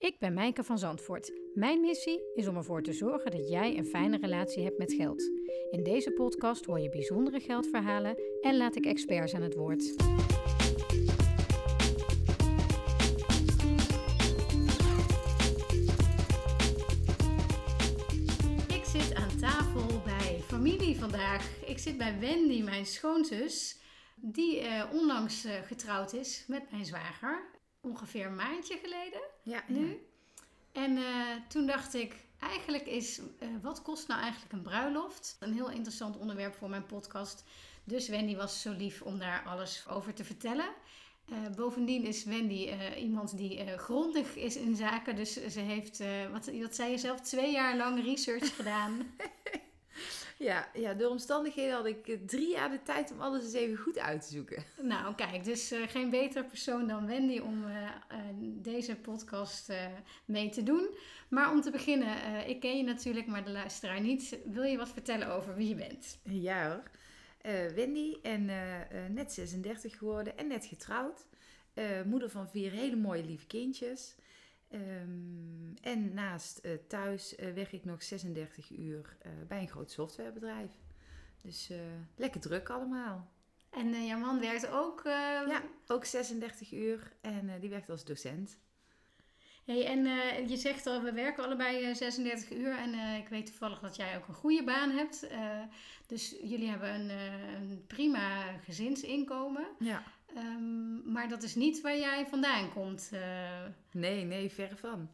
Ik ben Mijke van Zandvoort. Mijn missie is om ervoor te zorgen dat jij een fijne relatie hebt met geld. In deze podcast hoor je bijzondere geldverhalen en laat ik experts aan het woord. Ik zit aan tafel bij familie vandaag. Ik zit bij Wendy, mijn schoonzus, die eh, onlangs eh, getrouwd is met mijn zwager. Ongeveer een maandje geleden Ja, nu. En eh, toen dacht ik, eigenlijk is, eh, wat kost nou eigenlijk een bruiloft? Een heel interessant onderwerp voor mijn podcast. Dus Wendy was zo lief om daar alles over te vertellen. Eh, bovendien is Wendy iemand die grondig is in zaken. Dus ze heeft, wat, wat zei je zelf, twee jaar lang research gedaan. Ja, ja, door omstandigheden had ik eh, drie jaar de tijd om alles eens even goed uit te zoeken. nou, kijk, dus eh, geen betere persoon dan Wendy om eh, deze podcast mee te doen. Maar om te beginnen, ik ken je natuurlijk, maar de luisteraar niet. Wil je wat vertellen over wie je bent? Ja hoor. Wendy en net 36 geworden en net getrouwd. Moeder van vier hele mooie lieve kindjes. Ehm, en naast eh, thuis eh, werk ik nog 36 uur eh, bij een groot softwarebedrijf. Dus lekker druk allemaal. En jouw man werkt ook. eh, Ja, ook 36 uur en die werkt als docent. Hey, en je zegt al, we werken allebei eh, 36 uur. En ik weet toevallig dat jij ook een goede baan hebt. Dus jullie hebben een, een prima gezinsinkomen. Ja. Ehm, maar dat is niet waar jij vandaan komt. eh. Nee, nee, verre van.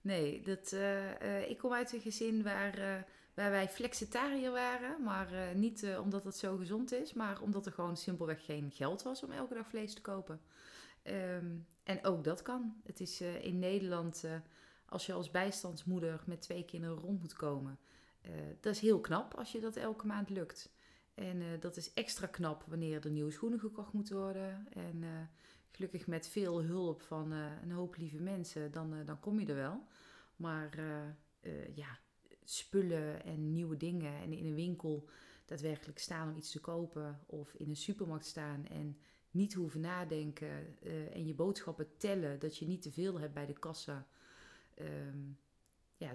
Nee, dat, eh, eh, ik kom uit een gezin waar, waar wij flexitariër waren. Maar niet omdat het zo gezond is, maar omdat er gewoon simpelweg geen geld was om elke dag vlees te kopen. Ehm, en ook dat kan. Het is in Nederland, als je als bijstandsmoeder met twee kinderen rond moet komen, dat is heel knap als je dat elke maand lukt. En eh, dat is extra knap wanneer er nieuwe schoenen gekocht moeten worden. En eh, gelukkig met veel hulp van eh, een hoop lieve mensen, dan, dan kom je er wel. Maar ja, spullen en nieuwe dingen en in een winkel daadwerkelijk staan om iets te kopen of in een supermarkt staan en niet hoeven nadenken en je boodschappen tellen, dat je niet te veel hebt bij de kassa. Ehm, ja,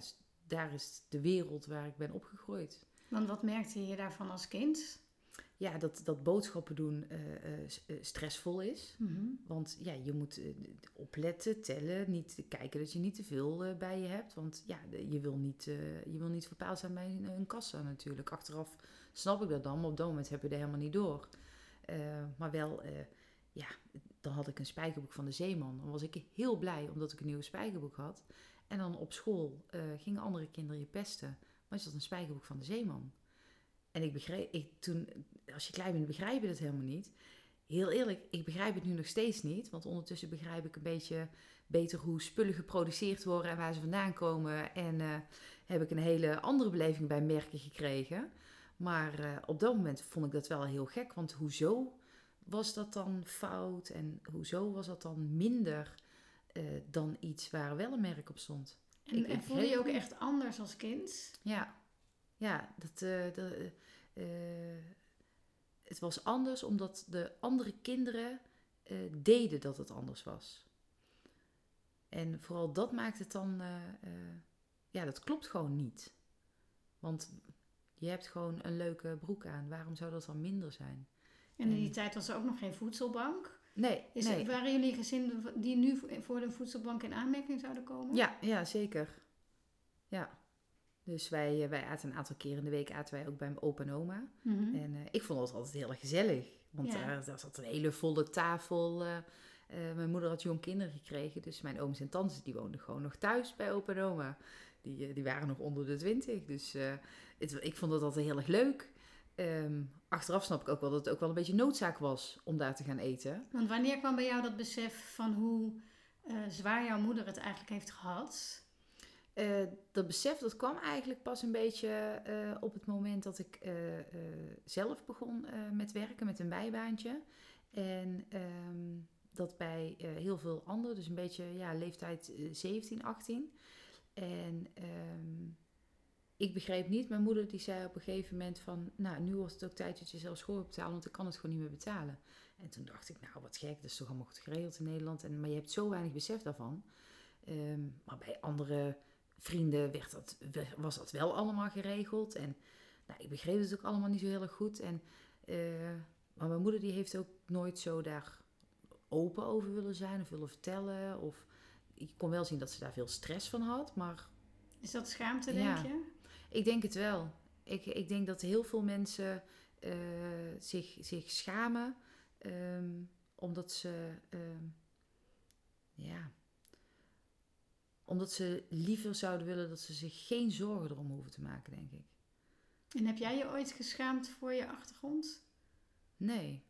daar is de wereld waar ik ben opgegroeid. Want wat merkte je daarvan als kind? Ja, dat, dat boodschappen doen eh, eh, eh, stressvol is. Want ja, je moet opletten, tellen, niet kijken dat je niet te veel bij je hebt. Want ja, je wil niet, je wil niet verpaald zijn bij een, een kassa natuurlijk. Achteraf snap ik dat dan, maar op dat moment heb je er helemaal niet door. Maar wel, ja, dan had ik een spijkerboek van de Zeeman. Dan was ik heel blij omdat ik een nieuwe spijkerboek had. En dan op school gingen andere kinderen je pesten. Is dat een spijkerboek van de Zeeman? En ik begreep, ik, toen, als je klein bent, begrijp je dat helemaal niet. Heel eerlijk, ik begrijp het nu nog steeds niet. Want ondertussen begrijp ik een beetje beter hoe spullen geproduceerd worden en waar ze vandaan komen. En eh, heb ik een hele andere beleving bij merken gekregen. Maar eh, op dat moment vond ik dat wel heel gek. Want hoezo was dat dan fout? En hoezo was dat dan minder eh, dan iets waar wel een merk op stond? En, Ik- en ik voelde je ook echt anders als kind? Ja, ja dat, eh, dat, eh, eh, het was anders omdat de andere kinderen eh, deden dat het anders was. En vooral dat maakt het dan, eh, eh, ja, dat klopt gewoon niet. Want je hebt gewoon een leuke broek aan. Waarom zou dat dan minder zijn? En in die En- tijd was er ook nog geen voedselbank. Nee, Is, nee. Waren jullie gezin die nu voor de voedselbank in aanmerking zouden komen? Ja, ja, zeker. Ja. Dus wij, eh, wij aten een aantal keer in de week aten wij ook bij mijn opa en oma. Mhm. En eh, ik vond het altijd heel erg gezellig. Want Ja. daar, daar zat een hele volle tafel. eh, mijn moeder had jong kinderen gekregen. Dus mijn ooms en tantes die woonden gewoon nog thuis bij opa en oma. Die, die waren nog onder de twintig. Dus het, ik vond het altijd heel erg leuk. Ehm, achteraf snap ik ook wel dat het ook wel een beetje noodzaak was om daar te gaan eten. Want wanneer kwam bij jou dat besef van hoe eh, zwaar jouw moeder het eigenlijk heeft gehad? Eh, dat besef dat kwam eigenlijk pas een beetje eh, op het moment dat ik zelf begon met werken, met een bijbaantje. En ehm, dat bij heel veel anderen, dus een beetje ja, leeftijd eh, 17, 18. En ehm, ik begreep niet, mijn moeder die zei op een gegeven moment van, nou nu wordt het ook tijd dat je zelf school betalen, want ik kan het gewoon niet meer betalen. En toen dacht ik, nou wat gek, dat is toch allemaal goed geregeld in Nederland. En, maar je hebt zo weinig besef daarvan. Ehm, maar bij andere vrienden werd dat, was dat wel allemaal geregeld. En nou, ik begreep het ook allemaal niet zo heel erg goed. En, eh, maar mijn moeder die heeft ook nooit zo daar open over willen zijn of willen vertellen. Of, ik kon wel zien dat ze daar veel stress van had, maar... Is dat schaamte, denk je? Ik denk het wel. Ik, ik denk dat heel veel mensen uh, zich, zich schamen um, omdat ze... Um, ja, omdat ze liever zouden willen dat ze zich geen zorgen erom hoeven te maken, denk ik. En heb jij je ooit geschaamd voor je achtergrond? Nee.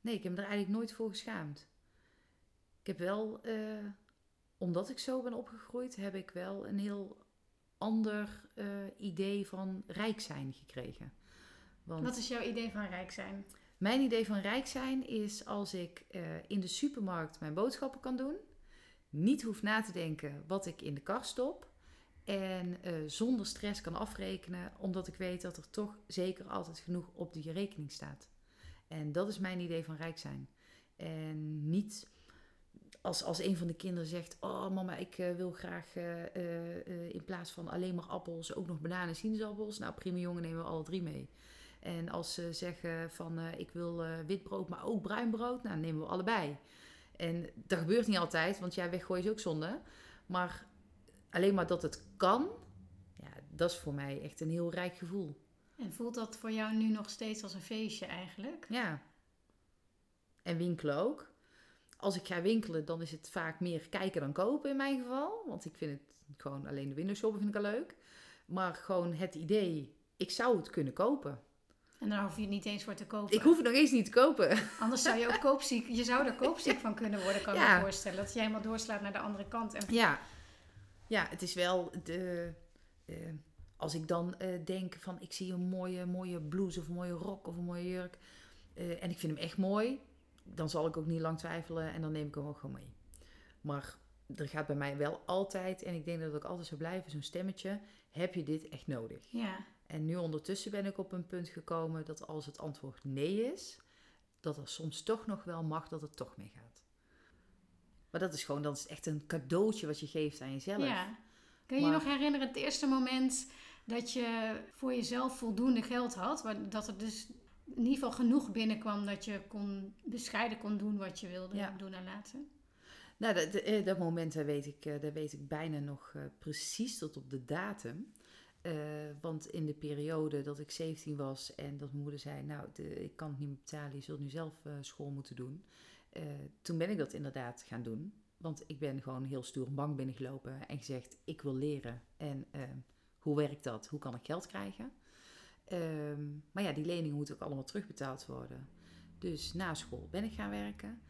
Nee, ik heb me er eigenlijk nooit voor geschaamd. Ik heb wel, uh, omdat ik zo ben opgegroeid, heb ik wel een heel ander uh, idee van rijk zijn gekregen. Want Wat is jouw idee van rijk zijn? Mijn idee van rijk zijn is als ik uh, in de supermarkt mijn boodschappen kan doen, niet hoef na te denken wat ik in de kast stop en uh, zonder stress kan afrekenen, omdat ik weet dat er toch zeker altijd genoeg op die rekening staat. En dat is mijn idee van rijk zijn. En niet als, als een van de kinderen zegt: Oh, mama, ik uh, wil graag uh, in plaats van alleen maar appels ook nog bananen en sinaasappels. Nou, prima jongen, nemen we alle drie mee. En als ze zeggen: van Ik wil wit brood, maar ook bruin brood, nou, nemen we allebei. En dat gebeurt niet altijd, want ja, weggooien is ook zonde. Maar alleen maar dat het kan, ja, dat is voor mij echt een heel rijk gevoel. En voelt dat voor jou nu nog steeds als een feestje eigenlijk? Ja. En winkelen ook. Als ik ga winkelen, dan is het vaak meer kijken dan kopen in mijn geval. Want ik vind het gewoon alleen de window shoppen vind ik al leuk. Maar gewoon het idee, ik zou het kunnen kopen. En daar hoef je het niet eens voor te kopen. Ik hoef het nog eens niet te kopen. Anders zou je ook koopziek, je zou er koopziek van kunnen worden, kan ik me voorstellen. Dat je helemaal doorslaat naar de andere kant. En... Ja. ja, het is wel de... Uh, als ik dan uh, denk van ik zie een mooie, mooie blouse of een mooie rok of een mooie jurk. Uh, en ik vind hem echt mooi. Dan zal ik ook niet lang twijfelen en dan neem ik hem ook gewoon mee. Maar er gaat bij mij wel altijd, en ik denk dat het ook altijd zo blijven, zo'n stemmetje. Heb je dit echt nodig? Ja. En nu ondertussen ben ik op een punt gekomen dat als het antwoord nee is, dat er soms toch nog wel mag dat het toch meegaat. Maar dat is gewoon, dat is echt een cadeautje wat je geeft aan jezelf. Ja. Kun je je nog herinneren het eerste moment dat je voor jezelf voldoende geld had? Dat er dus in ieder geval genoeg binnenkwam dat je kon, bescheiden kon doen wat je wilde doen en laten? Nou, dat, eh, dat moment dat weet, ik, eh, dat weet ik bijna nog eh, precies tot op de datum. Uh, want in de periode dat ik 17 was en dat mijn moeder zei: Nou, de, ik kan het niet meer betalen, je zult nu zelf uh, school moeten doen. Uh, toen ben ik dat inderdaad gaan doen. Want ik ben gewoon heel stoer een bank binnengelopen en gezegd: Ik wil leren. En ehm, hoe werkt dat? Hoe kan ik geld krijgen? Ehm, maar ja, die leningen moeten ook allemaal terugbetaald worden. Dus na school ben ik gaan werken.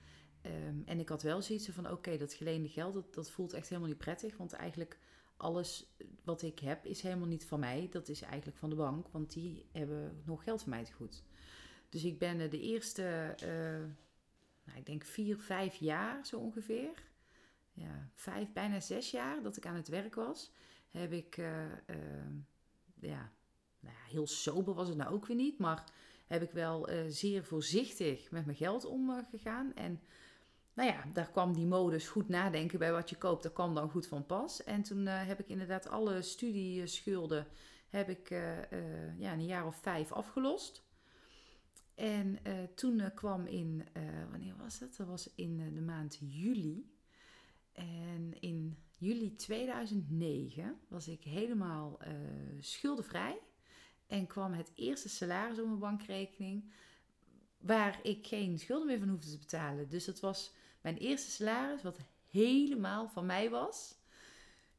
Um, en ik had wel zoiets van: Oké, dat geleende geld, dat, voelt echt helemaal niet prettig. Want eigenlijk alles wat ik heb is helemaal niet van mij. Dat is eigenlijk van de bank, want die hebben nog geld van mij te goed. Dus ik ben de eerste, uh, nou, ik denk vier, vijf jaar zo ongeveer. Ja, vijf, bijna zes jaar dat ik aan het werk was. Heb ik, uh, uh, ja, nou heel sober was het nou ook weer niet. Maar heb ik wel zeer voorzichtig met mijn geld omgegaan. en nou ja, daar kwam die modus goed nadenken bij wat je koopt. Dat kwam dan goed van pas. En toen uh, heb ik inderdaad alle studieschulden heb ik, ja, een jaar of vijf afgelost. En toen kwam in, wanneer was dat? Dat was in de maand juli. En in juli 2009 was ik helemaal schuldenvrij. En kwam het eerste salaris op mijn bankrekening waar ik geen schulden meer van hoefde te betalen. Dus dat was mijn eerste salaris, wat helemaal van mij was.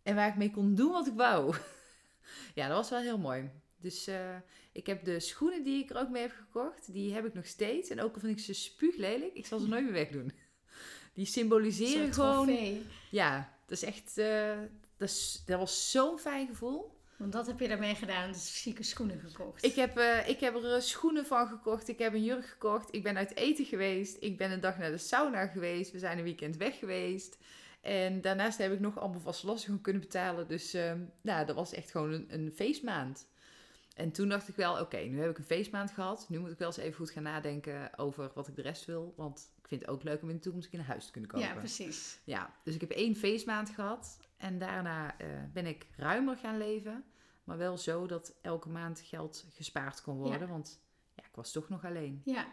En waar ik mee kon doen wat ik wou. ja, dat was wel heel mooi. Dus uh, ik heb de schoenen die ik er ook mee heb gekocht, die heb ik nog steeds. En ook al vind ik ze spuuglelijk, ik zal ze nooit meer wegdoen. Die symboliseren gewoon... Ja, dat is echt... Uh, dat, is, dat was zo'n fijn gevoel. Want dat heb je daarmee gedaan, dus fysieke schoenen gekocht. Ik heb, uh, ik heb er schoenen van gekocht, ik heb een jurk gekocht, ik ben uit eten geweest, ik ben een dag naar de sauna geweest, we zijn een weekend weg geweest. En daarnaast heb ik nog allemaal vast lasten kunnen betalen. Dus uh, nou, dat was echt gewoon een, een, feestmaand. En toen dacht ik wel, oké, nu heb ik een feestmaand gehad. Nu moet ik wel eens even goed gaan nadenken over wat ik de rest wil. Want ik vind het ook leuk om in de toekomst een huis te kunnen kopen. Ja, precies. Ja, dus ik heb één feestmaand gehad. En daarna uh, ben ik ruimer gaan leven. Maar wel zo dat elke maand geld gespaard kon worden. Ja. Want ja, ik was toch nog alleen. Ja.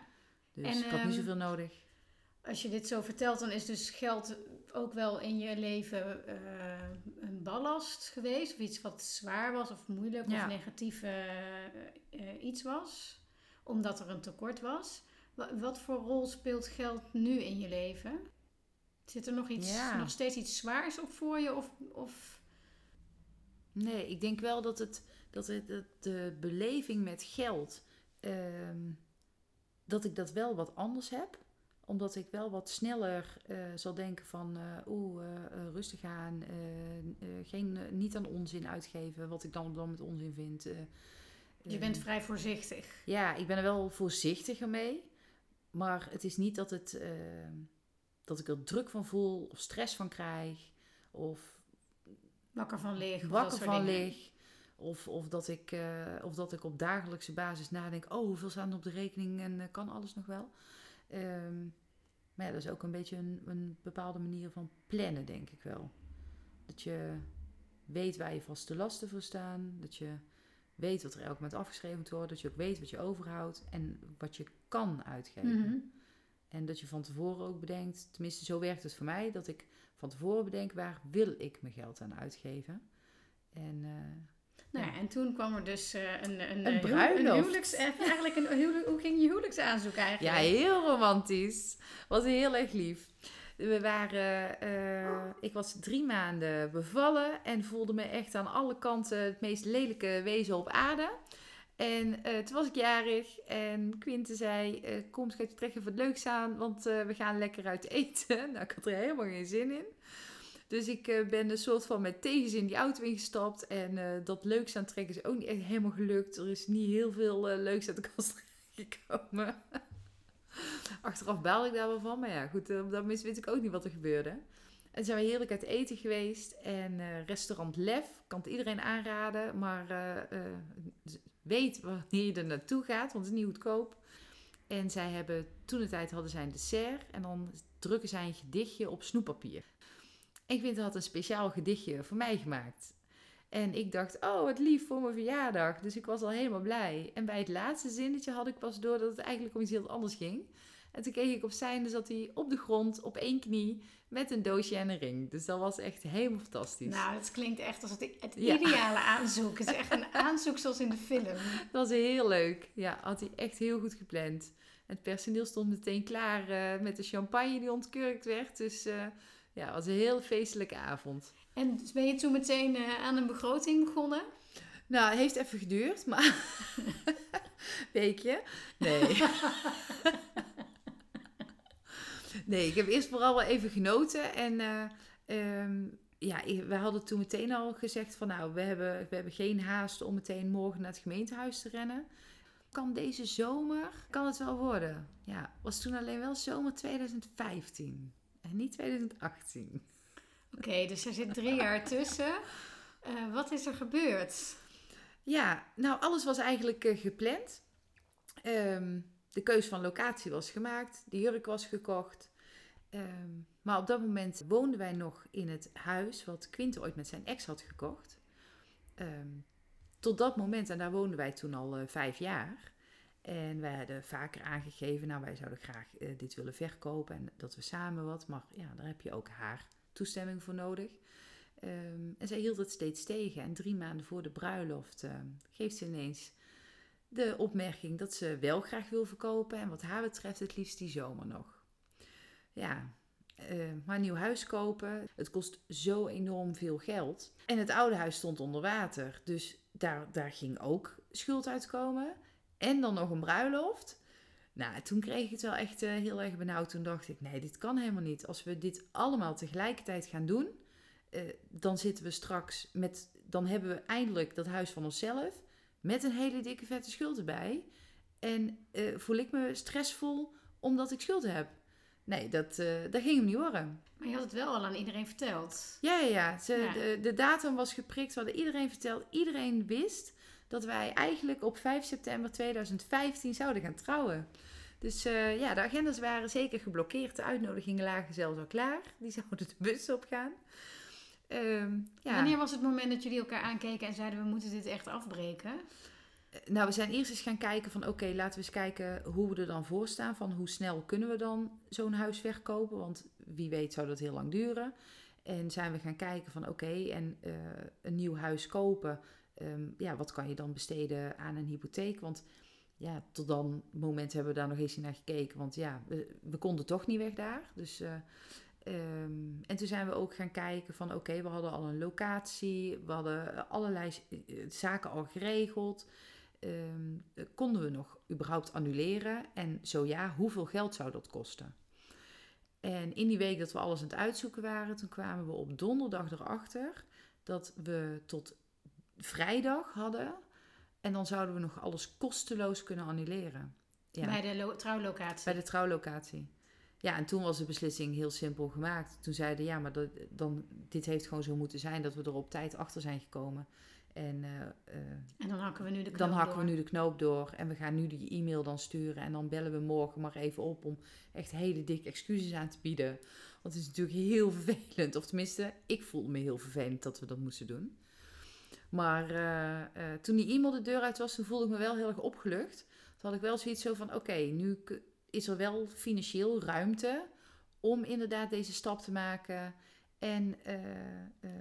Dus en, ik had niet ehm, zoveel nodig. Als je dit zo vertelt, dan is dus geld ook wel in je leven uh, een ballast geweest. Of iets wat zwaar was of moeilijk of negatief uh, iets was. Omdat er een tekort was. Wat voor rol speelt geld nu in je leven? Zit er nog, iets, nog steeds iets zwaars op voor je? Of, of... Nee, ik denk wel dat, het, dat, het, dat de beleving met geld... Ehm, dat ik dat wel wat anders heb omdat ik wel wat sneller uh, zal denken van uh, oeh, uh, rustig aan. geen, niet aan onzin uitgeven, wat ik dan, dan met onzin vind. je bent vrij voorzichtig. Ja, ik ben er wel voorzichtiger mee. Maar het is niet dat, het, dat ik er druk van voel of stress van krijg. Of wakker van lig. Wakker van lig. Of, of, dat ik, of dat ik op dagelijkse basis nadenk: oh, hoeveel staan er op de rekening en kan alles nog wel? Um, maar ja, dat is ook een beetje een, een bepaalde manier van plannen, denk ik wel. Dat je weet waar je vaste lasten voor staan. Dat je weet wat er elk moment afgeschreven moet worden. Dat je ook weet wat je overhoudt en wat je kan uitgeven. Mhm. En dat je van tevoren ook bedenkt, tenminste zo werkt het voor mij, dat ik van tevoren bedenk waar wil ik mijn geld aan uitgeven. En uh, nou ja, en toen kwam er dus uh, een, een, een bruiloft. Een huwelijks, eigenlijk een huwelijk, hoe ging je huwelijksaanzoek eigenlijk? Ja, heel romantisch. Was heel erg lief. We waren, uh, ik was drie maanden bevallen en voelde me echt aan alle kanten het meest lelijke wezen op aarde. En uh, toen was ik jarig en Quinte zei, uh, kom schatje, trek even wat leuks aan, want we gaan lekker uit eten. nou, ik had er helemaal geen zin in. Dus ik ben een soort van met tegenzin die auto ingestapt. En dat leuks aan trekken is ook niet echt helemaal gelukt. Er is niet heel veel leuks uit de kast gekomen. Achteraf baal ik daar wel van. Maar ja, goed, op dat moment weet ik ook niet wat er gebeurde. En zijn we heerlijk uit eten geweest. En restaurant Lef, kan het iedereen aanraden. Maar weet wanneer je er naartoe gaat, want het is niet goedkoop. En zij hebben, toen de tijd hadden zij een dessert. En dan drukken zij een gedichtje op snoeppapier. En Quinten had een speciaal gedichtje voor mij gemaakt. En ik dacht, oh, wat lief voor mijn verjaardag. Dus ik was al helemaal blij. En bij het laatste zinnetje had ik pas door dat het eigenlijk om iets heel anders ging. En toen keek ik op zijn, dus zat hij op de grond, op één knie, met een doosje en een ring. Dus dat was echt helemaal fantastisch. Nou, het klinkt echt als het, het ideale aanzoek. Het is echt een aanzoek zoals in de film. Dat was heel leuk. Ja, had hij echt heel goed gepland. Het personeel stond meteen klaar uh, met de champagne die ontkurkt werd. Dus... Uh, ja, het was een heel feestelijke avond. En ben je toen meteen uh, aan een begroting begonnen? Nou, het heeft even geduurd, maar... Weet je? Nee. nee, ik heb eerst vooral wel even genoten. En uh, um, ja, we hadden toen meteen al gezegd van... Nou, we hebben, we hebben geen haast om meteen morgen naar het gemeentehuis te rennen. Kan deze zomer, kan het wel worden. Ja, was toen alleen wel zomer 2015 en niet 2018. Oké, dus er zit drie jaar tussen. Uh, wat is er gebeurd? Ja, nou, alles was eigenlijk uh, gepland. Um, de keus van locatie was gemaakt, de jurk was gekocht. Um, maar op dat moment woonden wij nog in het huis wat Quinte ooit met zijn ex had gekocht. Um, tot dat moment, en daar woonden wij toen al uh, vijf jaar. En wij hadden vaker aangegeven, nou wij zouden graag uh, dit willen verkopen en dat we samen wat. Maar ja, daar heb je ook haar toestemming voor nodig. Um, en zij hield het steeds tegen. En drie maanden voor de bruiloft uh, geeft ze ineens de opmerking dat ze wel graag wil verkopen. En wat haar betreft het liefst die zomer nog. Ja, uh, maar een nieuw huis kopen, het kost zo enorm veel geld. En het oude huis stond onder water. Dus daar, daar ging ook schuld uitkomen. En dan nog een bruiloft. Nou, toen kreeg ik het wel echt uh, heel erg benauwd. Toen dacht ik, nee, dit kan helemaal niet. Als we dit allemaal tegelijkertijd gaan doen, uh, dan zitten we straks met... Dan hebben we eindelijk dat huis van onszelf met een hele dikke vette schuld erbij. En voel ik me stressvol omdat ik schuld heb. Nee, dat, dat ging hem niet horen. Maar je had het wel al aan iedereen verteld. Ja, ja, ja. Ze, ja. De, de datum was geprikt. We hadden iedereen verteld. Iedereen wist dat wij eigenlijk op 5 september 2015 zouden gaan trouwen. Dus eh, ja, de agendas waren zeker geblokkeerd. De uitnodigingen lagen zelfs al klaar. Die zouden de bus op gaan. Ehm, ja. Wanneer was het moment dat jullie elkaar aankeken en zeiden we moeten dit echt afbreken? Eh, nou, we zijn eerst eens gaan kijken van oké, laten we eens kijken hoe we er dan voor staan. Van hoe snel kunnen we dan zo'n huis verkopen? Want wie weet zou dat heel lang duren. En zijn we gaan kijken van oké, en uh, een nieuw huis kopen. Ehm, ja, wat kan je dan besteden aan een hypotheek? Want ja, tot dan moment hebben we daar nog eens naar gekeken. Want ja, we, konden toch niet weg daar. Dus, uh, um, en toen zijn we ook gaan kijken van oké, we hadden al een locatie. We hadden allerlei zaken al geregeld. Um, konden we nog überhaupt annuleren? En zo ja, hoeveel geld zou dat kosten? En in die week dat we alles aan het uitzoeken waren, toen kwamen we op donderdag erachter dat we tot vrijdag hadden. En dan zouden we nog alles kosteloos kunnen annuleren. Ja. Bij de trouwlocatie? Bij de trouwlocatie. Ja, en toen was de beslissing heel simpel gemaakt. Toen zeiden ja, maar dat, dan, dit heeft gewoon zo moeten zijn dat we er op tijd achter zijn gekomen. En, uh, en dan hakken we nu de knoop Dan hakken we nu de knoop door. En we gaan nu die e-mail dan sturen. En dan bellen we morgen maar even op om echt hele dikke excuses aan te bieden. Want het is natuurlijk heel vervelend. Of tenminste, ik voelde me heel vervelend dat we dat moesten doen. Maar uh, toen die e-mail de deur uit was, toen voelde ik me wel heel erg opgelucht. Toen had ik wel zoiets zo van, oké, nu is er wel financieel ruimte om inderdaad deze stap te maken. En, uh,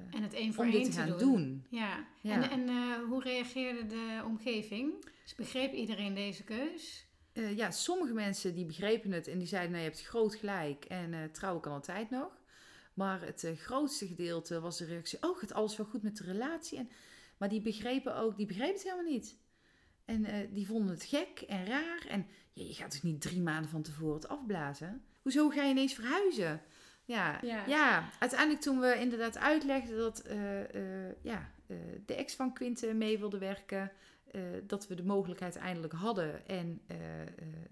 en het één voor één te, gaan doen. Ja. ja. En, en hoe reageerde de omgeving? Dus begreep iedereen deze keus? ja, sommige mensen die begrepen het en die zeiden, nou je hebt groot gelijk en trouwen kan altijd nog. Maar het grootste gedeelte was de reactie, oh gaat alles wel goed met de relatie? En maar die begrepen ook, die begrepen het helemaal niet. En die vonden het gek en raar. En ja, je gaat dus niet drie maanden van tevoren het afblazen. Hoezo ga je ineens verhuizen? Ja, ja. ja uiteindelijk toen we inderdaad uitlegden dat uh, uh, ja, de ex van Quinte mee wilde werken. dat we de mogelijkheid eindelijk hadden. En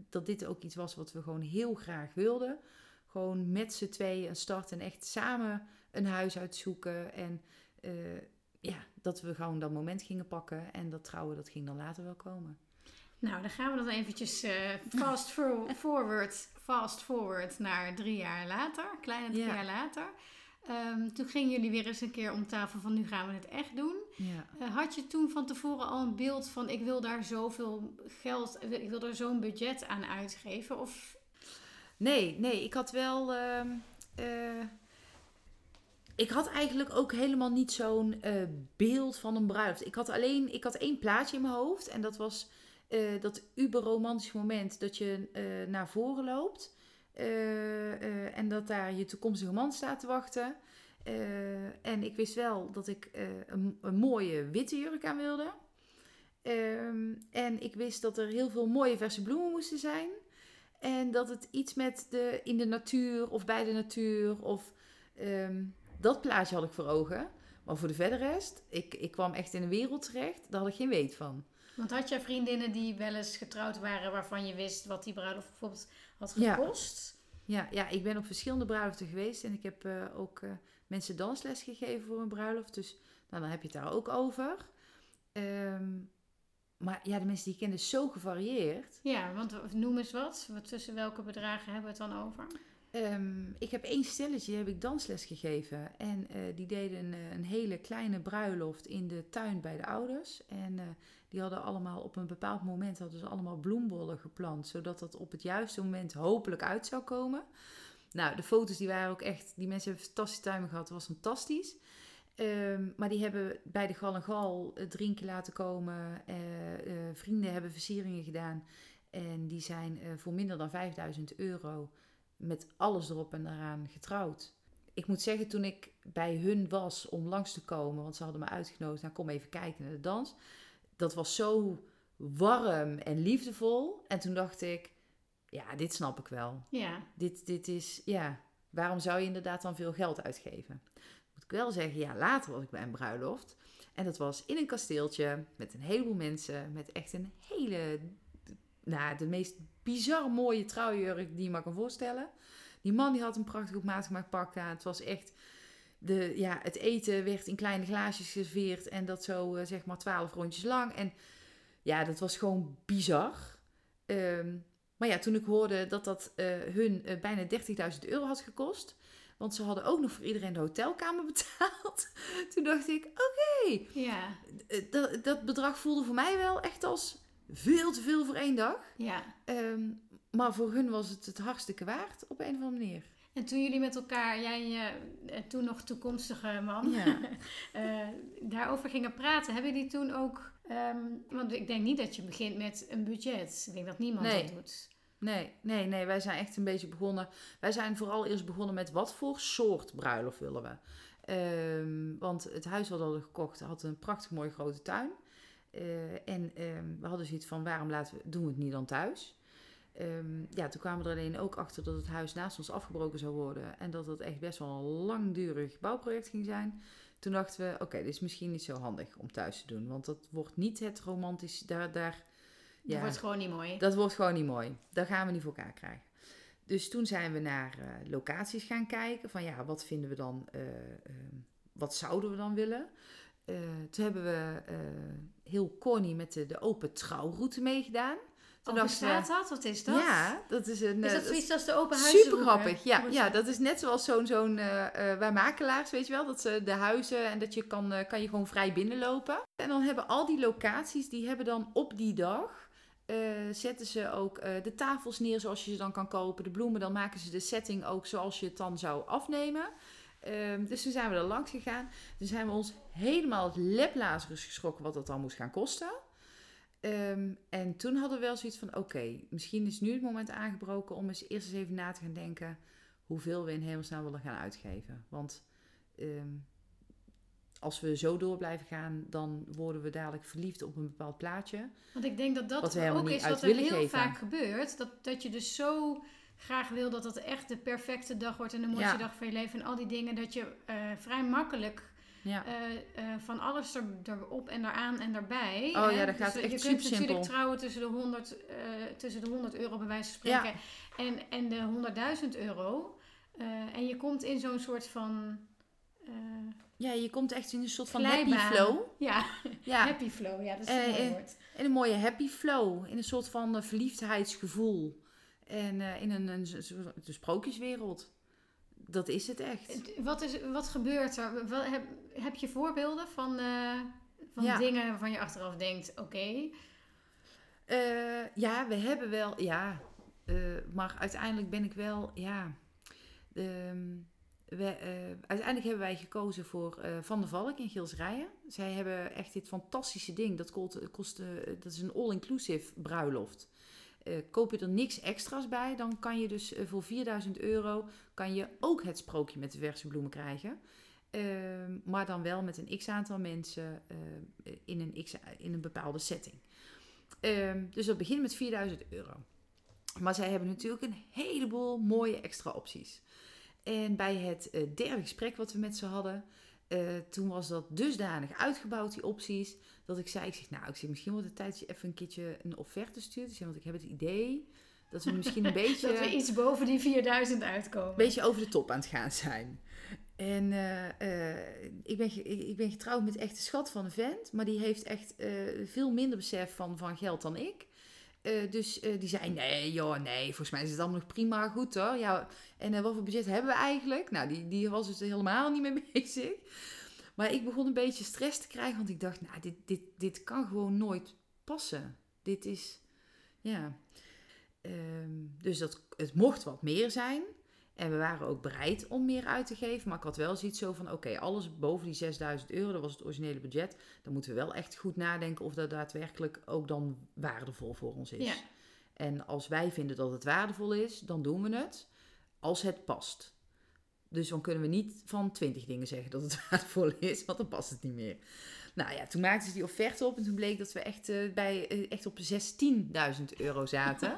dat dit ook iets was wat we gewoon heel graag wilden. Gewoon met z'n tweeën een start en echt samen een huis uitzoeken. En ja, dat we gewoon dat moment gingen pakken. En dat trouwen, dat ging dan later wel komen. Nou, dan gaan we dan eventjes uh, fast forward, fast forward naar drie jaar later. Kleine drie jaar later. Um, toen gingen jullie weer eens een keer om tafel van nu gaan we het echt doen. Ja. Uh, had je toen van tevoren al een beeld van ik wil daar zoveel geld, ik wil er zo'n budget aan uitgeven? Of... Nee, nee, ik had wel... Uh, ik had eigenlijk ook helemaal niet zo'n beeld van een bruiloft. Ik had alleen, ik had één plaatje in mijn hoofd. En dat was uh, dat uberromantisch moment dat je uh, naar voren loopt. en dat daar je toekomstige man staat te wachten. en ik wist wel dat ik een, een, mooie witte jurk aan wilde. Ehm, en ik wist dat er heel veel mooie verse bloemen moesten zijn. En dat het iets met de, in de natuur of bij de natuur of... Um, dat plaatje had ik voor ogen. Maar voor de verder rest, ik, ik kwam echt in een wereld terecht. Daar had ik geen weet van. Want had jij vriendinnen die wel eens getrouwd waren... waarvan je wist wat die bruiloft bijvoorbeeld had gekost? Ja, ja, ja ik ben op verschillende bruiloften geweest. En ik heb uh, ook uh, mensen dansles gegeven voor een bruiloft. Dus nou, dan heb je het daar ook over. Um, maar ja, de mensen die ik ken is zo gevarieerd. Ja, want noem eens wat. Tussen welke bedragen hebben we het dan over? Um, ik heb één stelletje, heb ik dansles gegeven. En uh, die deden een, eh, een, hele kleine bruiloft in de tuin bij de ouders. En uh, die hadden allemaal op een bepaald moment hadden ze allemaal bloembollen geplant. Zodat dat op het juiste moment hopelijk uit zou komen. Nou, de foto's die waren ook echt... Die mensen hebben fantastische tuin gehad. Dat was fantastisch. Um, maar die hebben bij de Gal en Gal drinken laten komen. vrienden hebben versieringen gedaan. En die zijn voor minder dan 5000 euro met alles erop en eraan getrouwd. Ik moet zeggen, toen ik bij hun was om langs te komen, want ze hadden me uitgenodigd, nou kom even kijken naar de dans. Dat was zo warm en liefdevol. En toen dacht ik, ja, dit snap ik wel. Ja. Dit, dit is, ja, waarom zou je inderdaad dan veel geld uitgeven? Moet ik wel zeggen, ja, later was ik bij een bruiloft. En dat was in een kasteeltje met een heleboel mensen, met echt een hele nou, de meest bizar mooie trouwjurk die je maar kan voorstellen. Die man die had een prachtig op maat gemaakt pak aan. Het was echt de, ja, het eten werd in kleine glaasjes geserveerd en dat zo eh, zeg maar twaalf rondjes lang. En ja, dat was gewoon bizar. Ehm, maar ja, toen ik hoorde dat dat eh, hun eh, bijna 30.000 euro had gekost, want ze hadden ook nog voor iedereen de hotelkamer betaald. Toen dacht ik, oké, Ja, dat bedrag voelde voor mij wel echt als veel te veel voor één dag. ja. Ehm, maar voor hun was het het hartstikke waard op een of andere manier. En toen jullie met elkaar, jij eh, en toen nog toekomstige man, Ja. eh, daarover gingen praten, hebben jullie toen ook... ehm, want ik denk niet dat je begint met een budget. Ik denk dat niemand Nee. dat doet. Nee, nee, nee, wij zijn echt een beetje begonnen. Wij zijn vooral eerst begonnen met wat voor soort bruiloft willen we. Ehm, want het huis wat we hadden gekocht had een prachtig mooie grote tuin. Eh, en ehm, we hadden zoiets van, waarom laten we, doen we het niet dan thuis? Ehm, ja, toen kwamen we er alleen ook achter dat het huis naast ons afgebroken zou worden. En dat het echt best wel een langdurig bouwproject ging zijn. Toen dachten we, oké, dit is misschien niet zo handig om thuis te doen. Want dat wordt niet het romantisch, daar, daar Dat wordt gewoon niet mooi. dat wordt gewoon niet mooi. Dat gaan we niet voor elkaar krijgen. Dus toen zijn we naar eh, locaties gaan kijken. Van ja, wat vinden we dan, eh, ehm, wat zouden we dan willen? Eh, toen hebben we eh, heel corny met de, de open trouwroute meegedaan. Toen we- bestaat dat? Wat is dat? Ja, dat is een... Is eh, dat zoiets als de open huizen Super grappig, ja, ja. dat? Is net zoals zo'n, zo'n wij makelaars, weet je wel, dat ze de huizen en dat je kan, kan je gewoon vrij binnenlopen. En dan hebben al die locaties, die hebben dan op die dag, zetten ze ook de tafels neer zoals je ze dan kan kopen, de bloemen, dan maken ze de setting ook zoals je het dan zou afnemen. Ehm, dus toen zijn we er langs gegaan. Toen zijn we ons helemaal het leplazerus geschrokken wat dat dan moest gaan kosten. Ehm, en toen hadden we wel zoiets van: oké, misschien is nu het moment aangebroken om eens eerst eens even na te gaan denken hoeveel we in hemelsnaam willen gaan uitgeven. Want ehm, als we zo door blijven gaan, dan worden we dadelijk verliefd op een bepaald plaatje. Want ik denk dat dat ook is wat er heel geven. vaak gebeurt. Dat, dat je dus zo graag wil dat het echt de perfecte dag wordt en de mooiste Ja. dag van je leven. En al die dingen dat je eh, vrij makkelijk Ja, eh, eh, van alles er, erop en eraan en daarbij. Oh ja, dat gaat dus, echt Je kunt natuurlijk trouwen tussen de 100, eh, tussen de 100 euro bij wijze van Ja. spreken en, en de 100.000 euro. En je komt in zo'n soort van... ja je komt echt in een soort van glijbaan. happy flow. Ja, Ja, happy flow. Ja, dat is een mooi woord. in een mooie happy flow. In een soort van verliefdheidsgevoel. En eh, in een, een, een, een sprookjeswereld. Dat is het echt. Wat, is, wat gebeurt er? Heb, heb je voorbeelden van, eh, van Ja. dingen waarvan je achteraf denkt, oké, Eh, ja, we hebben wel, ja. maar uiteindelijk ben ik wel, ja. ehm, we, eh, uiteindelijk hebben wij gekozen voor Van der Valk in Gilsrijen. Zij hebben echt dit fantastische ding. Dat, kost, kost, dat is een all-inclusive bruiloft. Eh, koop je er niks extra's bij, dan kan je dus eh, voor 4000 euro kan je ook het sprookje met de verse bloemen krijgen. Ehm, maar dan wel met een x aantal mensen eh, in, een x, in een bepaalde setting. Ehm, dus dat begint met 4000 euro. Maar zij hebben natuurlijk een heleboel mooie extra opties. En bij het derde gesprek wat we met ze hadden, toen was dat dusdanig uitgebouwd, die opties, dat ik zei, ik zeg, nou, ik zeg, misschien wordt het tijd dat je even een keertje een offerte stuurt. Zeg, want ik heb het idee dat we misschien een beetje... dat we iets boven die 4000 uitkomen. Een beetje over de top aan het gaan zijn. En eh, eh, ik, ben ik ben getrouwd met echt een schat van een vent. Maar die heeft echt eh, veel minder besef van, van geld dan ik. Dus die zei, nee joh, nee, volgens mij is het allemaal nog prima goed hoor. Ja, en wat voor budget hebben we eigenlijk? Nou, die, die was dus helemaal niet mee bezig. Maar ik begon een beetje stress te krijgen, want ik dacht, nou, dit, dit, dit kan gewoon nooit passen. Dit is, ja... Ehm, dus dat, het mocht wat meer zijn. En we waren ook bereid om meer uit te geven. Maar ik had wel zoiets zo van: oké, alles boven die 6000 euro, dat was het originele budget. Dan moeten we wel echt goed nadenken of dat daadwerkelijk ook dan waardevol voor ons is. Ja. En als wij vinden dat het waardevol is, dan doen we het. Als het past. Dus dan kunnen we niet van 20 dingen zeggen dat het waardevol is, want dan past het niet meer. Nou ja, toen maakten ze die offerte op en toen bleek dat we echt, eh, bij, eh, echt op 16.000 euro zaten.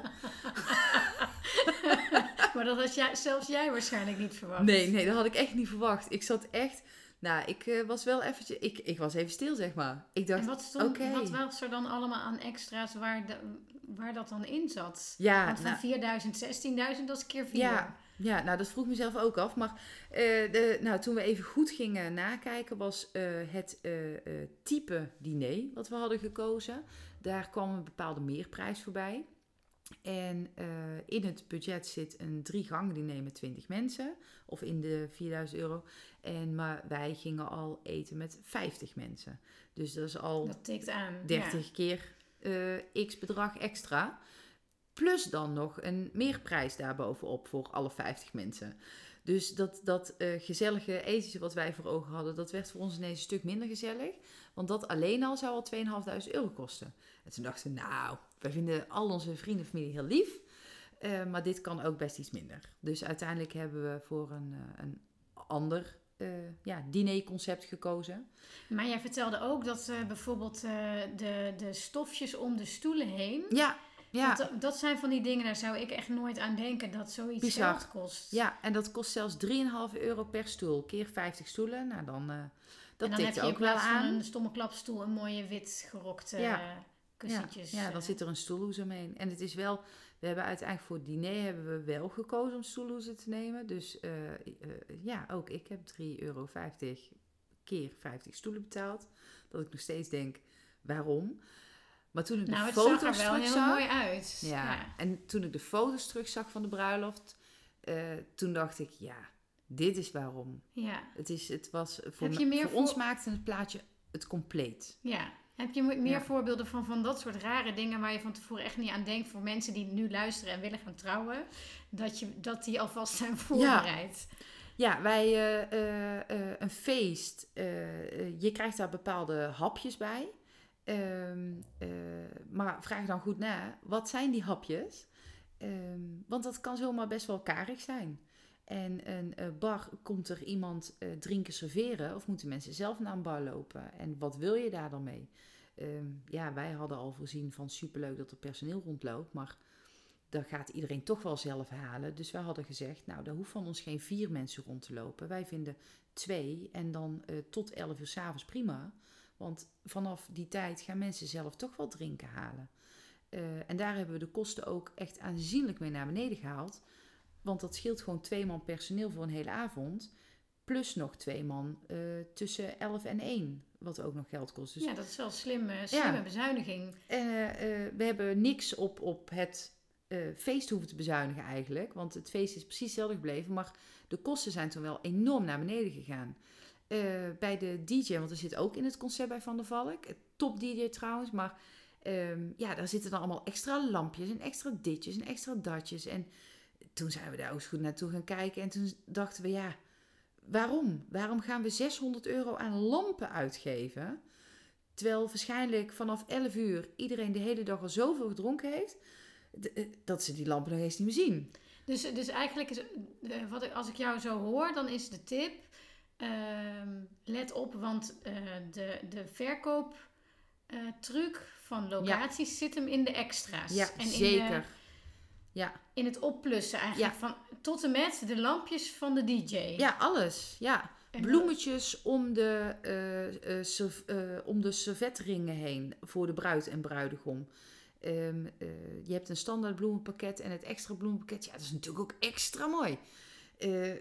maar dat had jij, zelfs jij waarschijnlijk niet verwacht. Nee, nee, dat had ik echt niet verwacht. Ik zat echt... Nou, ik eh, was wel eventjes... Ik, ik was even stil, zeg maar. Ik dacht, En wat, stond, wat was er dan allemaal aan extra's waar, de, waar dat dan in zat. Ja, Want van nou- 4000, 16.000, dat is keer 4. Ja, ja, nou dat vroeg mezelf ook af. Maar eh, de, nou, toen we even goed gingen nakijken, was eh, het eh, type diner wat we hadden gekozen. Daar kwam een bepaalde meerprijs voorbij. En in het budget zit een drie gangen diner met 20 mensen. Of in de 4000 euro. En, maar wij gingen al eten met 50 mensen. Dus dat is al Dat tikt aan. 30 keer x bedrag extra. Plus dan nog een meerprijs daarbovenop voor alle 50 mensen. Dus dat, dat eh, gezellige etentje wat wij voor ogen hadden, dat werd voor ons ineens een stuk minder gezellig. Want dat alleen al zou al 2.500 euro kosten. En toen dachten we, nou, wij vinden al onze vrienden en familie heel lief. eh, maar dit kan ook best iets minder. Dus uiteindelijk hebben we voor een, eh, een ander eh ja, dinerconcept gekozen. Maar jij vertelde ook dat eh, bijvoorbeeld de, de stofjes om de stoelen heen. Ja, ja. Dat, dat zijn van die dingen, daar zou ik echt nooit aan denken dat zoiets Bizar. geld kost. Ja, en dat kost zelfs 3,5 euro per stoel. Keer 50 stoelen. Nou, dan, eh dat en dan heb je in ook wel van aan. een stomme klapstoel een mooie wit gerokte Ja. eh, kussentjes. Ja, ja, dan eh. zit er een stoelhoes omheen. En het is wel, we hebben uiteindelijk voor het diner hebben we wel gekozen om stoelhoezen te nemen. Dus ja, ook ik heb 3,50 euro keer 50 stoelen betaald. Dat ik nog steeds denk, waarom? Maar toen ik de Nou, zag foto's er wel heel terugzag... mooi uit. Ja. en toen ik de foto's terugzag van de bruiloft, eh, toen dacht ik, ja, dit is waarom. ja. Het, is, het was voor, Heb je meer voor ons maakte het plaatje het compleet. Ja. Heb je meer Ja. voorbeelden van, van dat soort rare dingen waar je van tevoren echt niet aan denkt voor mensen die nu luisteren en willen gaan trouwen? Dat, je, dat die alvast zijn voorbereid. Ja, wij eh, eh, een feest. je krijgt daar bepaalde hapjes bij. Ehm, eh, maar vraag dan goed na, wat zijn die hapjes? Ehm, want dat kan zomaar best wel karig zijn. En een eh, bar, komt er iemand eh, drinken serveren of moeten mensen zelf naar een bar lopen? En wat wil je daar dan mee? Ehm, ja, wij hadden al voorzien van superleuk dat er personeel rondloopt, maar dat gaat iedereen toch wel zelf halen. Dus wij hadden gezegd, nou, daar hoeft van ons geen vier mensen rond te lopen. Wij vinden twee en dan tot elf uur s'avonds prima. Want vanaf die tijd gaan mensen zelf toch wel drinken halen. Eh, en daar hebben we de kosten ook echt aanzienlijk mee naar beneden gehaald. Want dat scheelt gewoon twee man personeel voor een hele avond. Plus nog twee man eh, tussen 11 en 1. Wat ook nog geld kost. Dus ja, dat is wel een slimme, slimme Ja. bezuiniging. eh, eh, we hebben niks op, op het eh, feest hoeven te bezuinigen eigenlijk. Want het feest is precies hetzelfde gebleven. Maar de kosten zijn toen wel enorm naar beneden gegaan. Eh, bij de DJ, want er zit ook in het concept bij Van der Valk. Top DJ trouwens. Maar ehm, ja, daar zitten dan allemaal extra lampjes en extra ditjes en extra datjes. En toen zijn we daar ook eens goed naartoe gaan kijken. En toen dachten we, ja, waarom? Waarom gaan we 600 euro aan lampen uitgeven? Terwijl waarschijnlijk vanaf 11 uur iedereen de hele dag al zoveel gedronken heeft. eh, Dat ze die lampen nog eens niet meer zien. Dus, dus eigenlijk eh, wat als ik jou zo hoor, dan is de tip, ehm, let op, want eh, de, de verkooptruc van locaties zit hem in de extra's. Ja, en In, zeker. de, Ja, in het opplussen eigenlijk, Ja. van, tot en met de lampjes van de DJ. ja, alles. Ja. En Bloemetjes om de, eh, eh, serv- eh, om de servetringen heen voor de bruid en bruidegom. Ehm, eh, je hebt een standaard bloemenpakket en het extra bloemenpakket. Ja, dat is natuurlijk ook extra mooi. Eh,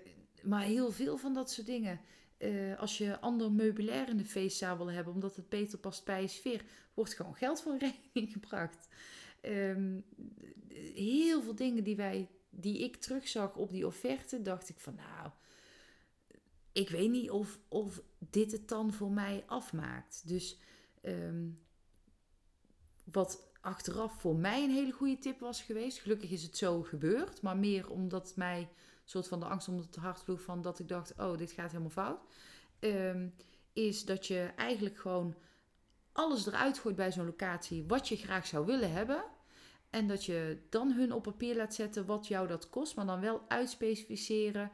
maar heel veel van dat soort dingen. Eh, als je ander meubilair in de feestzaal wil hebben, omdat het beter past bij je sfeer, wordt gewoon geld voor rekening gebracht. Ehm, heel veel dingen die, wij, die ik terugzag op die offerte, dacht ik van nou, ik weet niet of, of dit het dan voor mij afmaakt. Dus ehm, wat achteraf voor mij een hele goede tip was geweest, gelukkig is het zo gebeurd, maar meer omdat mij soort van de angst onder het hart vloog van dat ik dacht, oh, dit gaat helemaal fout. Ehm, is dat je eigenlijk gewoon alles eruit gooit bij zo'n locatie wat je graag zou willen hebben. En dat je dan hun op papier laat zetten wat jou dat kost, maar dan wel uitspecificeren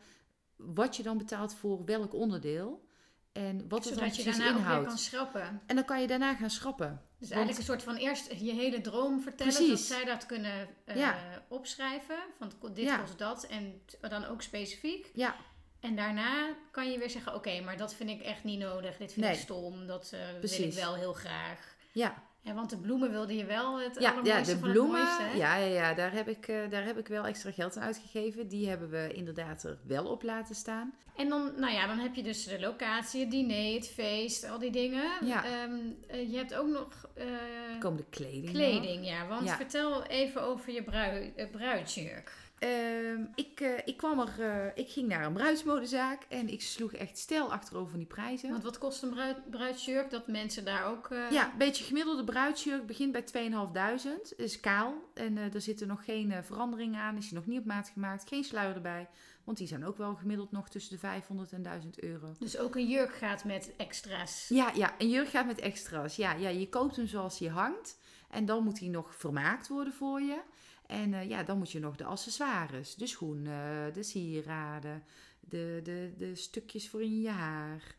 wat je dan betaalt voor welk onderdeel. En wat het dan Zodat je precies daarna ook weer inhoudt. kan schrappen. En dan kan je daarna gaan schrappen. Dus eigenlijk een soort van eerst je hele droom vertellen, Precies. zodat zij dat kunnen eh, Ja. opschrijven. Van dit Ja. kost dat en dan ook specifiek. Ja, En daarna kan je weer zeggen, oké, maar dat vind ik echt niet nodig. Dit vind ik stom. Dat eh, wil ik wel heel graag. ja, Ja, want de bloemen wilde je wel het Ja, ja de van bloemen, het mooiste, hè? ja, ja, ja daar, heb ik, eh, daar heb ik wel extra geld aan uitgegeven. Die hebben we inderdaad er wel op laten staan. En dan, nou ja, dan heb je dus de locatie, het diner, het feest, al die dingen. Ja. Ehm, eh, je hebt ook nog eh, Er komen de kleding nog. kleding, ja. Want Ja. vertel even over je brui, eh, bruidsjurk. Ehm, ik, eh, ik kwam er, eh, ik ging naar een bruidsmodezaak en ik sloeg echt stijl achterover van die prijzen. Want wat kost een bruid, bruidsjurk? Dat mensen daar ook... eh, Ja, een beetje gemiddelde bruidsjurk begint bij 2.500. Is kaal en er zitten nog geen veranderingen aan. Is je nog niet op maat gemaakt. Geen sluier erbij. Want die zijn ook wel gemiddeld nog tussen de 500 en 1000 euro. Dus ook een jurk gaat met extra's. Ja, ja, een jurk gaat met extra's. Ja, ja, je koopt hem zoals hij hangt. En dan moet hij nog vermaakt worden voor je. En eh, ja, dan moet je nog de accessoires. De schoenen, de sieraden, de, de, de stukjes voor in je haar.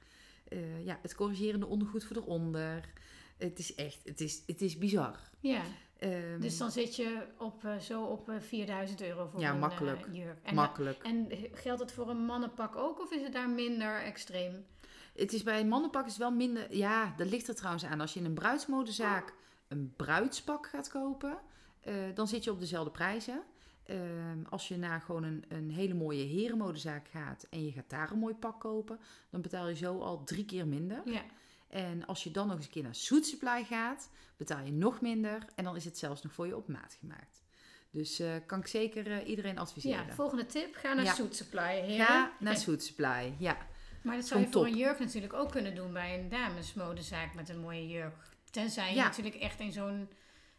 eh, ja, het corrigerende ondergoed voor eronder. Het is echt, het is, het is bizar. Ja, Ehm, dus dan zit je op, eh, zo op eh, 4000 euro voor Ja, een makkelijk. jurk. En, makkelijk. en geldt het voor een mannenpak ook of is het daar minder extreem? Het is bij een mannenpak is wel minder. Ja, dat ligt er trouwens aan. Als je in een bruidsmodezaak een bruidspak gaat kopen, eh, dan zit je op dezelfde prijzen. Ehm, als je naar gewoon een, een hele mooie herenmodezaak gaat en je gaat daar een mooi pak kopen, dan betaal je zo al drie keer minder. Ja. En als je dan nog eens een keer naar Soet Supply gaat, betaal je nog minder en dan is het zelfs nog voor je op maat gemaakt. Dus eh, kan ik zeker eh, iedereen adviseren. ja, volgende tip. Ga naar Ja. Supply. heren. Ga naar Soet Supply, ja. Maar dat zou je voor top. een jurk natuurlijk ook kunnen doen bij een damesmodezaak met een mooie jurk. Tenzij je Ja. natuurlijk echt in zo'n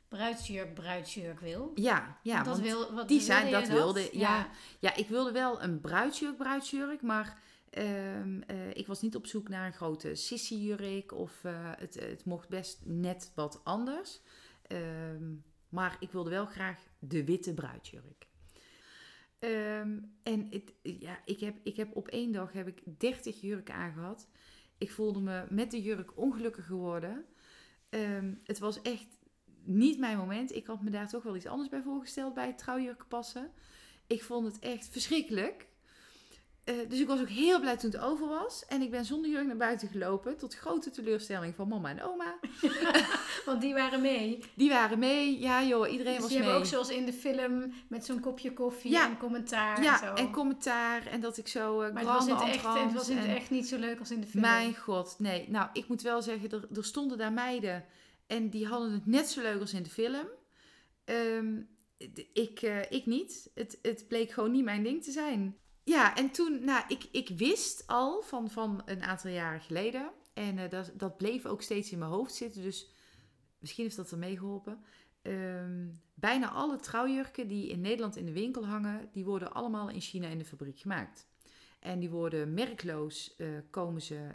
bruidsjurk, bruidsjurk wil. Ja, ja dat wil, wat, die zijn, dat wilde, ja. Ja, ik wilde wel een bruidsjurk, bruidsjurk, maar ehm, eh, ik was niet op zoek naar een grote sissy-jurk of eh, het, het mocht best net wat anders. Ehm, maar ik wilde wel graag de witte bruidsjurk. Ehm, en het, ja, ik, heb, ik heb op één dag heb ik 30 jurken aangehad. Ik voelde me met de jurk ongelukkig geworden. Het was echt niet mijn moment. Ik had me daar toch wel iets anders bij voorgesteld bij het trouwjurken passen. Ik vond het echt verschrikkelijk. Eh, dus ik was ook heel blij toen het over was. En ik ben zonder jurk naar buiten gelopen. Tot grote teleurstelling van mama en oma. Want die waren mee. Die waren mee. Ja joh, iedereen Dus was mee. hebben ook zoals in de film met zo'n kopje koffie Ja. en commentaar ja, en zo. en commentaar. En dat ik zo uh, maar het was, in het, echt, het was in het echt niet zo leuk als in de film. Mijn god, nee. Nou, ik moet wel zeggen, er, er stonden daar meiden en die hadden het net zo leuk als in de film. Ehm, ik, eh, ik niet. Het, het bleek gewoon niet mijn ding te zijn. Ja, en toen, nou, ik, ik wist al van, van een aantal jaren geleden. En eh, dat, dat bleef ook steeds in mijn hoofd zitten. Dus misschien heeft dat er mee geholpen. Ehm, bijna alle trouwjurken die in Nederland in de winkel hangen, die worden allemaal in China in de fabriek gemaakt. En die worden merkloos, eh, komen ze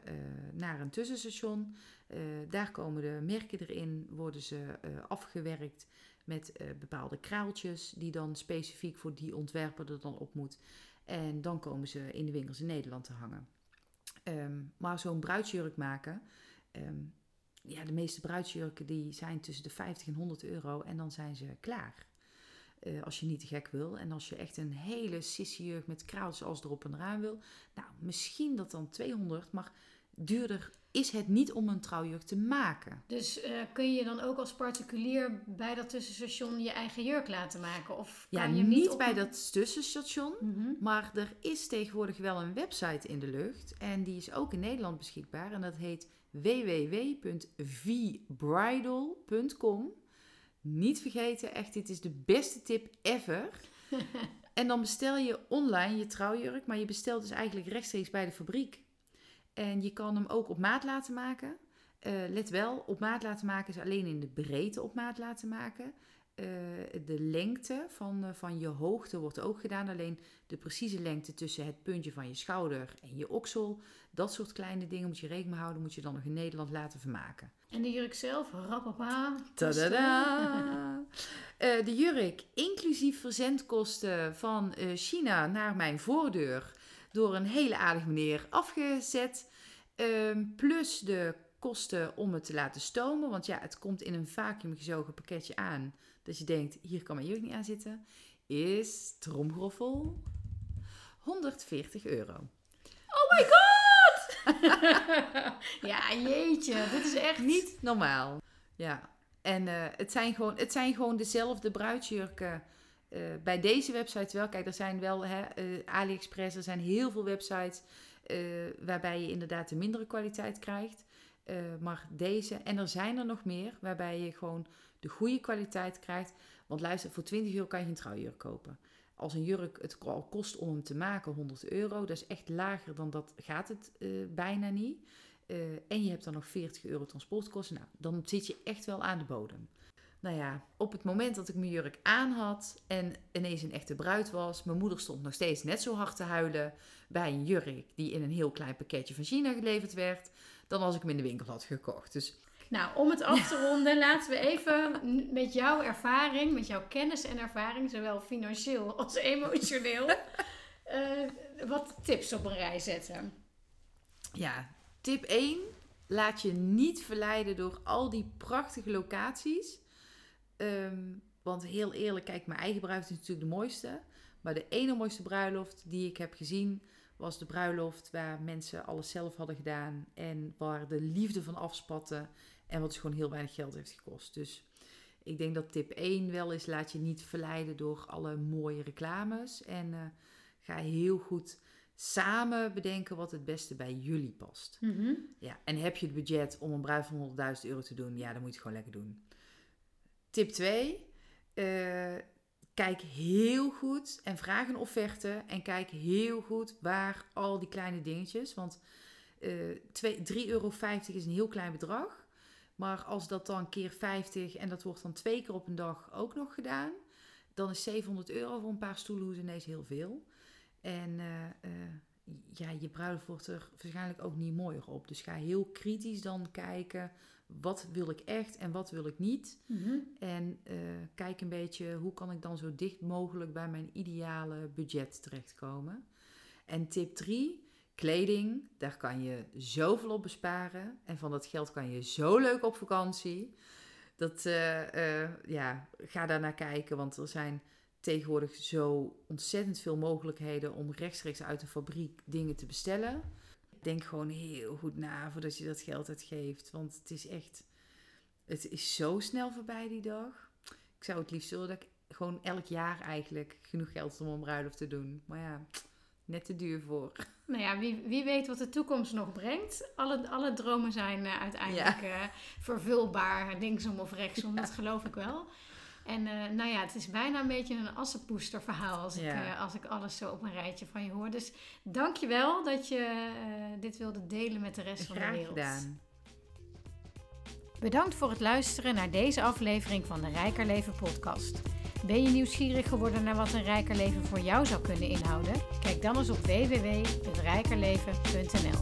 naar een tussenstation. Eh, daar komen de merken erin, worden ze eh, afgewerkt met eh, bepaalde kraaltjes, die dan specifiek voor die ontwerper er dan op moet. En dan komen ze in de winkels in Nederland te hangen. Ehm, maar zo'n bruidsjurk maken, ehm, ja, de meeste bruidsjurken die zijn tussen de 50 en 100 euro en dan zijn ze klaar. Als je niet te gek wil. En als je echt een hele sissy-jurk met kraaltjes als erop en eraan wil. Nou, misschien dat dan 200, maar duurder is het niet om een trouwjurk te maken. Dus eh, kun je dan ook als particulier bij dat tussenstation je eigen jurk laten maken? Of Ja, kan je hem niet, op bij dat tussenstation. Mhm. Maar er is tegenwoordig wel een website in de lucht. En die is ook in Nederland beschikbaar. En dat heet www.vbridal.com. Niet vergeten, echt, dit is de beste tip ever. en dan bestel je online je trouwjurk, maar je bestelt dus eigenlijk rechtstreeks bij de fabriek. En je kan hem ook op maat laten maken. Eh, let wel, op maat laten maken is alleen in de breedte op maat laten maken. Eh, de lengte van, eh, van je hoogte wordt ook gedaan. Alleen de precieze lengte tussen het puntje van je schouder en je oksel. Dat soort kleine dingen moet je rekening mee houden. Moet je dan nog in Nederland laten vermaken. En de jurk zelf, rapapa. Tadada! Eh, de jurk, inclusief verzendkosten van China naar mijn voordeur. Door een hele aardige meneer afgezet. Ehm, plus de kosten om het te laten stomen. Want ja, het komt in een vacuümgezogen pakketje aan. Dat je denkt, hier kan mijn jurk niet aan zitten. Is, tromgroffel, 140 euro. Oh my god! ja, jeetje. Dit is echt... Niet normaal. Ja. En eh, het, zijn gewoon, het zijn gewoon dezelfde bruidsjurken uh, bij deze website wel. Kijk, er zijn wel hè, AliExpress, er zijn heel veel websites waarbij je inderdaad de mindere kwaliteit krijgt. maar deze, en er zijn er nog meer, waarbij je gewoon de goede kwaliteit krijgt. Want luister, voor 20 euro kan je een trouwjurk kopen. Als een jurk het al kost om hem te maken 100 euro, dat is echt lager dan dat gaat het bijna niet. En je hebt dan nog 40 euro transportkosten. Nou, dan zit je echt wel aan de bodem. Nou ja, op het moment dat ik mijn jurk aan had en ineens een echte bruid was, mijn moeder stond nog steeds net zo hard te huilen bij een jurk die in een heel klein pakketje van China geleverd werd, dan als ik hem in de winkel had gekocht. Dus nou, om het af te ronden, laten we even met jouw ervaring, met jouw kennis en ervaring, zowel financieel als emotioneel, uh, wat tips op een rij zetten. Ja, Tip 1. Laat je niet verleiden door al die prachtige locaties. Ehm, want heel eerlijk, kijk, mijn eigen bruiloft is natuurlijk de mooiste. Maar de ene mooiste bruiloft die ik heb gezien, was de bruiloft waar mensen alles zelf hadden gedaan. En waar de liefde van afspatte. En wat dus gewoon heel weinig geld heeft gekost. Dus ik denk dat tip 1 wel is: laat je niet verleiden door alle mooie reclames. En uh, ga heel goed samen bedenken wat het beste bij jullie past. Mhm. ja, en heb je het budget om een bruid van 100.000 euro te doen, ja, dan moet je het gewoon lekker doen. Tip 2. Uh, eh, kijk heel goed en vraag een offerte. En kijk heel goed waar al die kleine dingetjes. Want uh, 3,50 euro is een heel klein bedrag. Maar als dat dan keer 50 en dat wordt dan twee keer op een dag ook nog gedaan, dan is 700 euro voor een paar stoelen ineens heel veel. En uh, ja, je bruiloft wordt er waarschijnlijk ook niet mooier op. Dus ga heel kritisch dan kijken. Wat wil ik echt en wat wil ik niet? Mhm. En uh, kijk een beetje hoe kan ik dan zo dicht mogelijk bij mijn ideale budget terechtkomen. En tip 3, kleding. Daar kan je zoveel op besparen. En van dat geld kan je zo leuk op vakantie. Dat, ja, ga daar naar kijken. Want er zijn tegenwoordig zo ontzettend veel mogelijkheden om rechtstreeks uit de fabriek dingen te bestellen. Denk gewoon heel goed na voordat je dat geld uitgeeft. Want het is echt. Het is zo snel voorbij die dag. Ik zou het liefst willen dat ik gewoon elk jaar eigenlijk genoeg geld om een bruiloft te doen. Maar ja, net te duur voor. Nou ja, wie, wie weet wat de toekomst nog brengt. Alle, alle dromen zijn uh, uiteindelijk ja. uh, vervulbaar, linksom of rechtsom. Dat geloof ik wel. En uh, nou ja, het is bijna een beetje een assenpoester verhaal als, ik, uh, als ik alles zo op een rijtje van je hoor. Dus dank je wel dat je uh, dit wilde delen met de rest van de wereld. Gedaan. Bedankt voor het luisteren naar deze aflevering van de Rijker Leven podcast. Ben je nieuwsgierig geworden naar wat een rijker leven voor jou zou kunnen inhouden? Kijk dan eens op www.rijkerleven.nl.